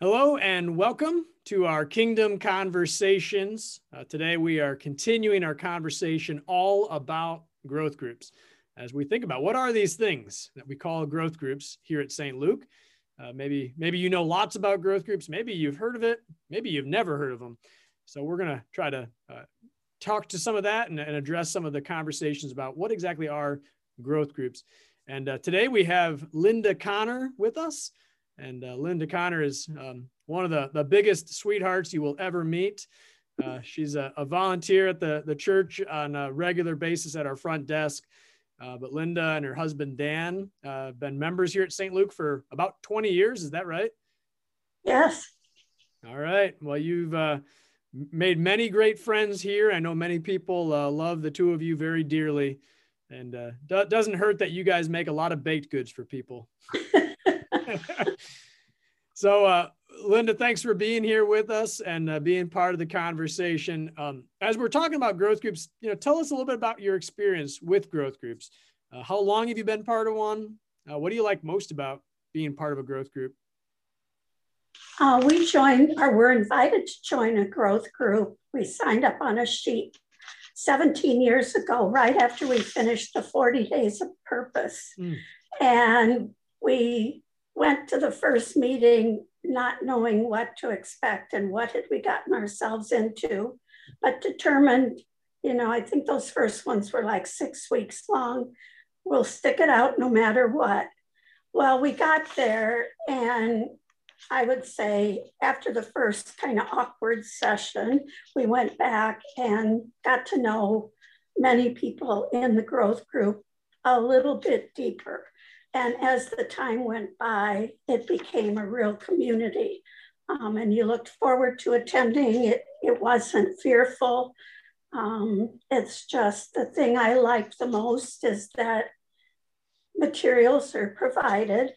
Hello and welcome to our Kingdom Conversations. Uh, today we are continuing our conversation all about growth groups as we think about what are these things that we call growth groups here at St. Luke. Uh, maybe maybe you know lots about growth groups. Maybe you've heard of it. Maybe you've never heard of them. So we're going to try to uh, talk to some of that and, and, address some of the conversations about what exactly are growth groups. And uh, today we have Linda Connor with us. And uh, Linda Connor is um, one of the, the biggest sweethearts you will ever meet. Uh, she's a, a, volunteer at the, the church on a regular basis at our front desk. Uh, but Linda and her husband Dan uh, have been members here at St. Luke for about 20 years. Is that right? Yes. All right. Well, you've uh, made many great friends here. I know many people uh, love the two of you very dearly. And do- doesn't hurt that you guys make a lot of baked goods for people. so, uh, Linda, thanks for being here with us and uh, being part of the conversation. Um, as we're talking about growth groups, you know, tell us a little bit about your experience with growth groups. Uh, how long have you been part of one? Uh, what do you like most about being part of a growth group? Uh, we joined, or were invited to join a growth group. We signed up on a sheet 17 years ago, right after we finished the 40 Days of Purpose. Mm. And we went to the first meeting not knowing what to expect and what had we gotten ourselves into, but determined, you know, I think those first ones were like six weeks long. We'll stick it out no matter what. Well, we got there, and I would say after the first kind of awkward session, we went back and got to know many people in the growth group a little bit deeper. And as the time went by, it became a real community. Um, and you looked forward to attending. It, it wasn't fearful. Um, it's just the thing I like the most is that materials are provided.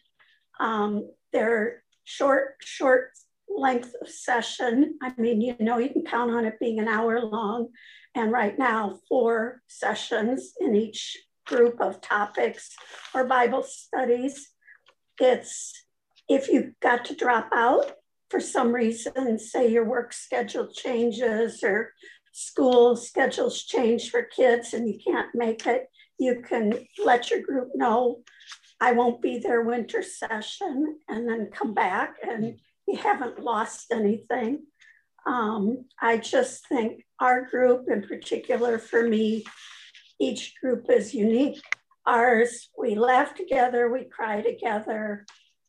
Um, they're short, short length of session. I mean, you know, you can count on it being an hour long. And right now, four sessions in each group of topics or Bible studies. It's if you got to drop out for some reason, say your work schedule changes or school schedules change for kids and you can't make it, you can let your group know I won't be there winter session and then come back and you haven't lost anything. Um, I just think our group in particular for me each group is unique. Ours, we laugh together, we cry together,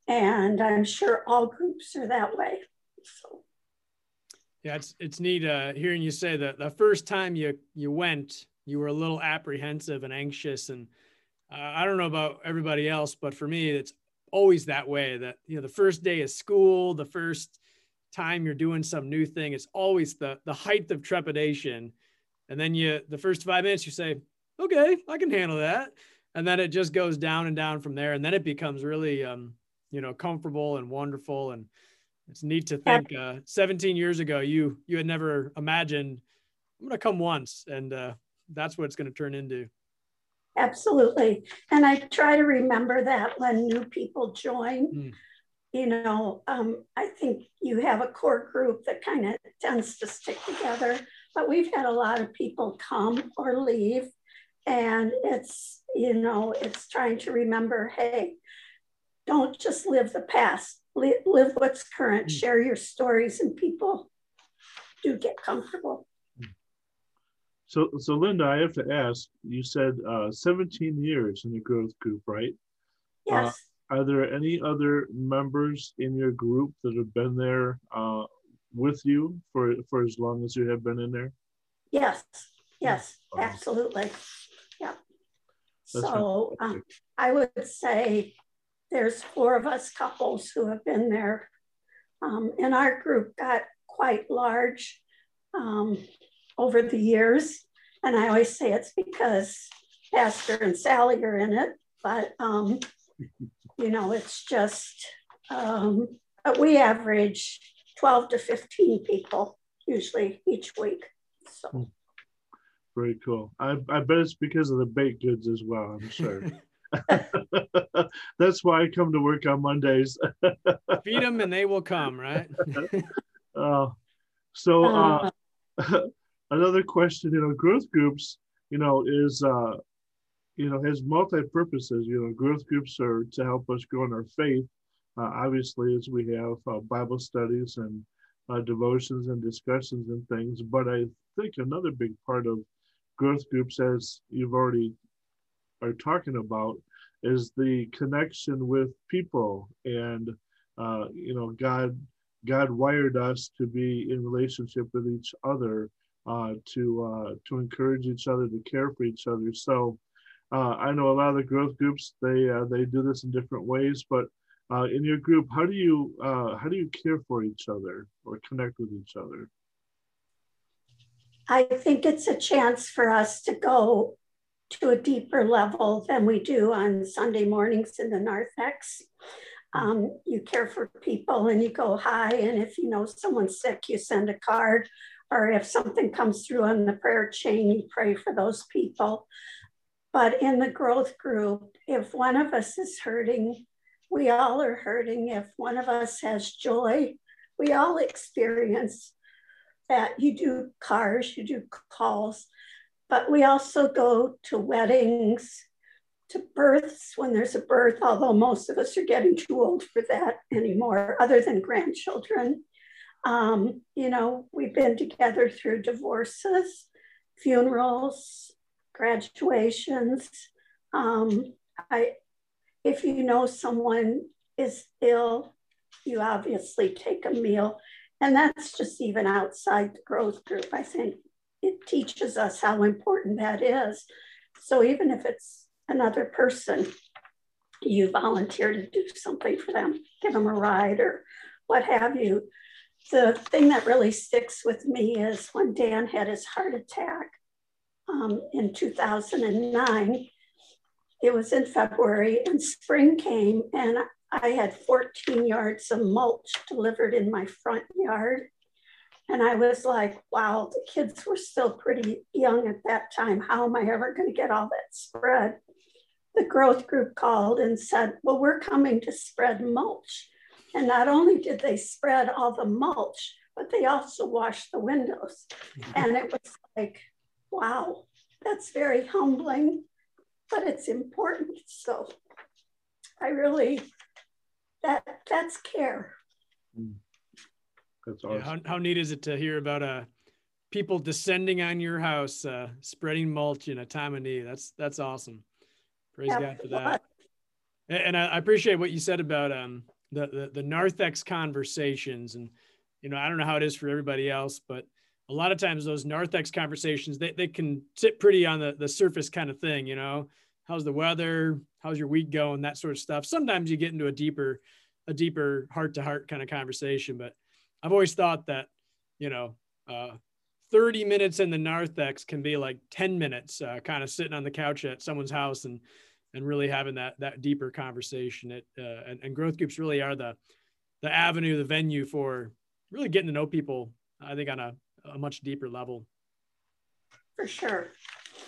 and I'm sure all groups are that way. So. Yeah, it's it's neat uh, hearing you say that the first time you you went, you were a little apprehensive and anxious, and uh, I don't know about everybody else, but for me, it's always that way. That you know, the first day of school, the first time you're doing some new thing, it's always the the height of trepidation, and then you the first five minutes you say, okay, I can handle that. And then it just goes down and down from there. And then it becomes really, um, you know, comfortable and wonderful. And it's neat to think uh, 17 years ago, you, you had never imagined I'm going to come once. And uh, that's what it's going to turn into. Absolutely. And I try to remember that when new people join. Mm. You know, um, I think you have a core group that kind of tends to stick together, but we've had a lot of people come or leave and it's, you know, it's trying to remember hey, don't just live the past, live, live what's current, mm. share your stories, and people do get comfortable. So, so Linda, I have to ask. You said uh, 17 years in the growth group, right? Uh, yes. Uh, are there any other members in your group that have been there uh, with you for for as long as you have been in there? Yes. Yes. Absolutely. That's so um, I would say there's four of us couples who have been there. Um, and our group got quite large um, over the years. And I always say it's because Pastor and Sally are in it. But, um, you know, it's just, um, we average 12 to 15 people usually each week. So. Very cool. I, I bet it's because of the baked goods as well, I'm sure. That's why I come to work on Mondays. Feed them and they will come, right? uh, so uh, another question, you know, growth groups, you know, is uh, you know has multi purposes. You know, growth groups are to help us grow in our faith. Uh, obviously, as we have uh, Bible studies and uh, devotions and discussions and things. But I think another big part of growth groups, as you've already are talking about, is the connection with people and uh, you know God God wired us to be in relationship with each other uh, to uh, to encourage each other to care for each other. So uh, I know a lot of the growth groups they uh, they do this in different ways, but uh, in your group, how do you uh, how do you care for each other or connect with each other? I think it's a chance for us to go to a deeper level than we do on Sunday mornings in the narthex. Um, you care for people and you go hi, and if you know someone's sick, you send a card, or if something comes through on the prayer chain, you pray for those people. But in the growth group, if one of us is hurting, we all are hurting. If one of us has joy, we all experience You do cars, you do calls, but we also go to weddings, to births when there's a birth, although most of us are getting too old for that anymore, other than grandchildren. Um, you know, we've been together through divorces, funerals, graduations. Um, I, if you know someone is ill, you obviously take a meal. And that's just even outside the growth group. I think it teaches us how important that is. So even if it's another person, you volunteer to do something for them, give them a ride or what have you. The thing that really sticks with me is when Dan had his heart attack um, in 2009. It was in February and spring came and I had 14 yards of mulch delivered in my front yard. And I was like, wow, the kids were still pretty young at that time. How am I ever going to get all that spread? The growth group called and said, well, we're coming to spread mulch. And not only did they spread all the mulch, but they also washed the windows. Mm-hmm. And it was like, wow, that's very humbling, but it's important. So I really, that that's care. Hmm. That's awesome. Yeah, how, how neat is it to hear about uh, people descending on your house, uh, spreading mulch in a time of need? That's that's awesome. Praise yeah, God for that. And, and I, I, appreciate what you said about um, the, the the narthex conversations, and you know I don't know how it is for everybody else, but a lot of times those narthex conversations they, they can sit pretty on the, the surface kind of thing you know how's the weather how's your week going that sort of stuff sometimes you get into a deeper a deeper heart to heart kind of conversation but i've always thought that you know uh, 30 minutes in the narthex can be like 10 minutes uh, kind of sitting on the couch at someone's house and and really having that that deeper conversation it uh, and, and growth groups really are the the avenue the venue for really getting to know people i think on a a much deeper level. For sure.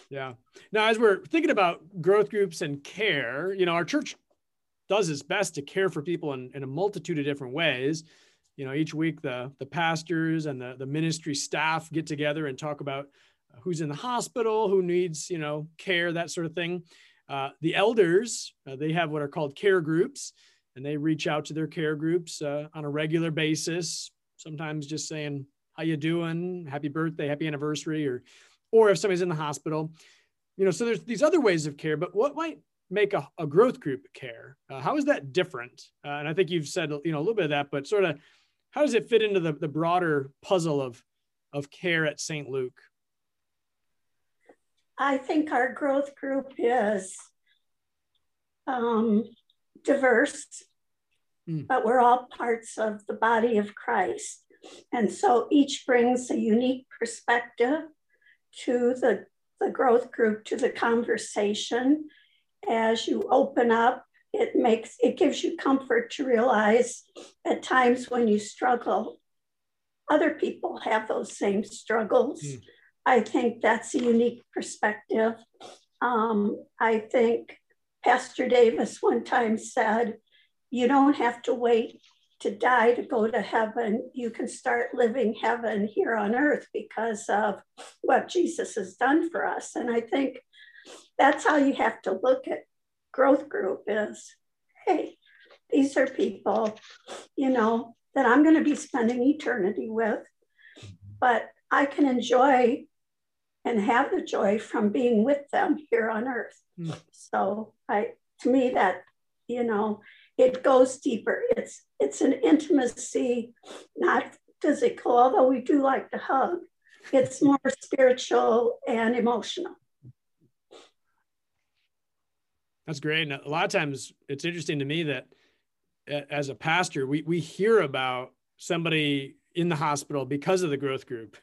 Yeah. Now, as we're thinking about growth groups and care, you know, our church does its best to care for people in, in a multitude of different ways. You know, each week the the pastors and the the ministry staff get together and talk about who's in the hospital, who needs you know care, that sort of thing. Uh, the elders uh, they have what are called care groups, and they reach out to their care groups uh, on a regular basis. Sometimes just saying, how you doing? Happy birthday, happy anniversary, or or if somebody's in the hospital. You know, so there's these other ways of care, but what might make a, a growth group care? Uh, how is that different? Uh, and I think you've said you know a little bit of that, but sort of how does it fit into the, the broader puzzle of of care at St. Luke? I think our growth group is um, diverse, mm. but we're all parts of the body of Christ. And so each brings a unique perspective to the, the growth group, to the conversation. As you open up, it makes it gives you comfort to realize at times when you struggle, other people have those same struggles. Mm. I think that's a unique perspective. Um, I think Pastor Davis one time said, You don't have to wait to die to go to heaven. You can start living heaven here on earth because of what Jesus has done for us. And I think that's how you have to look at growth group is hey, these are people, you know, that I'm going to be spending eternity with, but I can enjoy and have the joy from being with them here on earth. Mm. So I to me that you know it goes deeper. It's it's an intimacy, not physical, although we do like to hug. It's more spiritual and emotional. That's great. And a lot of times it's interesting to me that as a pastor, we, we hear about somebody in the hospital because of the growth group.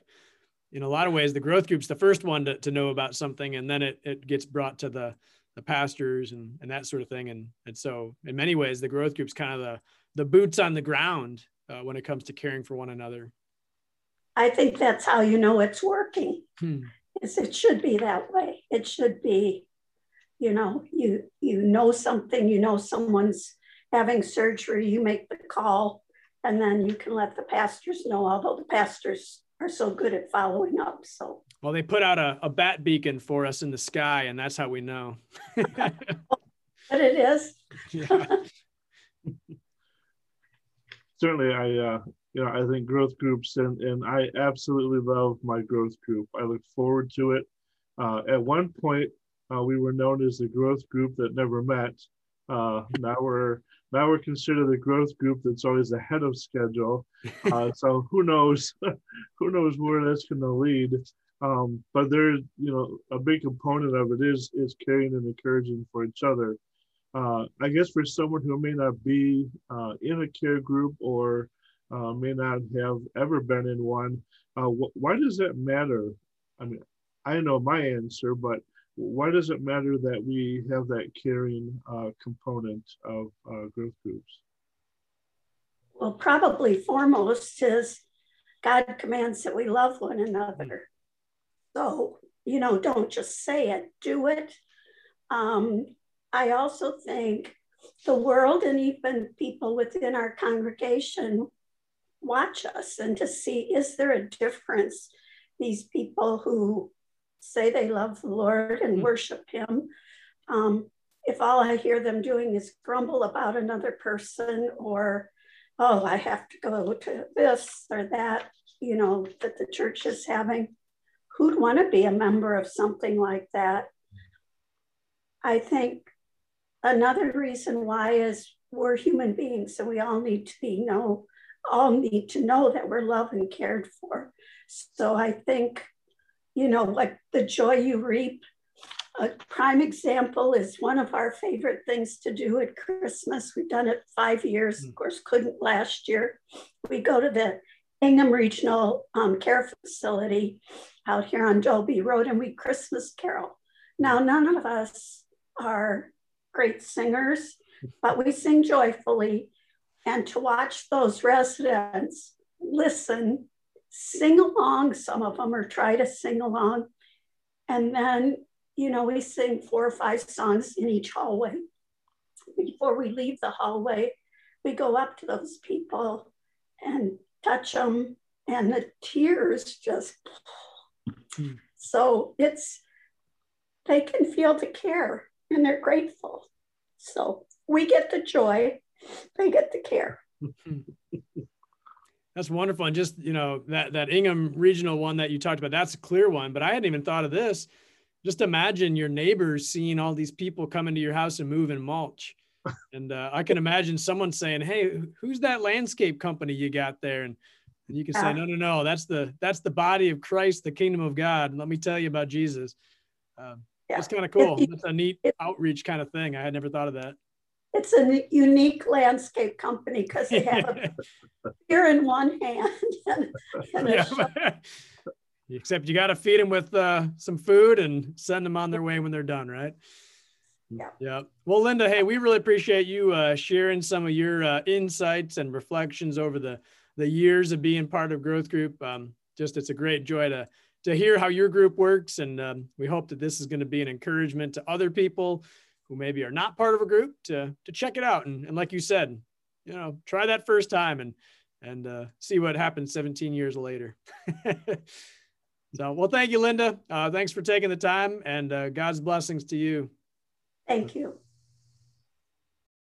In a lot of ways, the growth group's the first one to, to know about something, and then it, it gets brought to the, the pastors and, and that sort of thing. And, and so in many ways, the growth group's kind of the, the boots on the ground uh, when it comes to caring for one another. I think that's how you know it's working. Hmm. Is it should be that way. It should be you know you you know something you know someone's having surgery you make the call and then you can let the pastors know although the pastors are so good at following up so well they put out a, a bat beacon for us in the sky and that's how we know but it is certainly i uh you know i think growth groups and and i absolutely love my growth group i look forward to it uh, at one point uh, we were known as the growth group that never met. Uh, now we're now we're considered the growth group that's always ahead of schedule. Uh, so who knows, who knows where that's going to lead. Um, but there's you know a big component of it is is caring and encouraging for each other. Uh, I guess for someone who may not be uh, in a care group or uh, may not have ever been in one, wh- why does that matter? I mean, I know my answer, but why does it matter that we have that caring uh, component of uh, growth groups? Well, probably foremost is God commands that we love one another. So, you know, don't just say it, do it. Um, I also think the world and even people within our congregation watch us and to see is there a difference? These people who say they love the Lord and mm-hmm. worship Him, um, if all I hear them doing is grumble about another person or, oh, I have to go to this or that, you know, that the church is having, who'd want to be a member of something like that? I think another reason why is we're human beings, so we all need to be know, all need to know that we're loved and cared for. So I think you know, like the joy you reap. A prime example is one of our favorite things to do at Christmas. We've done it five years, hmm. of course, couldn't last year. We go to the Ingham Regional um, Care Facility out here on Dobie Road and we Christmas carol. Now, none of us are great singers, but we sing joyfully. And to watch those residents listen sing along, some of them, or try to sing along. And then, you know, we sing four or five songs in each hallway. Before we leave the hallway, we go up to those people and touch them, and the tears just. Mm-hmm. So it's, they can feel the care and they're grateful. So we get the joy, they get the care. That's wonderful. And just, you know, that, that Ingham regional one that you talked about, that's a clear one, but I hadn't even thought of this. Just imagine your neighbors seeing all these people come into your house and move and mulch. And uh, I can imagine someone saying, Hey, who's that landscape company you got there? And, and you can say, no, no, no, that's the, that's the body of Christ, the kingdom of God. And let me tell you about Jesus. Um, yeah. That's kind of cool. That's a neat outreach kind of thing. I had never thought of that it's a unique landscape company because they have a beer in one hand. And, and yeah. Except you got to feed them with uh, some food and send them on their way when they're done, right? Yeah. Yeah. Well, Linda, hey, we really appreciate you uh, sharing some of your uh, insights and reflections over the the years of being part of Growth Group. Um, just it's a great joy to to hear how your group works, and um, we hope that this is going to be an encouragement to other people who maybe are not part of a group to to check it out and, and like you said, you know, try that first time and and uh, see what happens 17 years later. so, well, thank you, Linda. Uh, thanks for taking the time and uh, God's blessings to you. Thank you.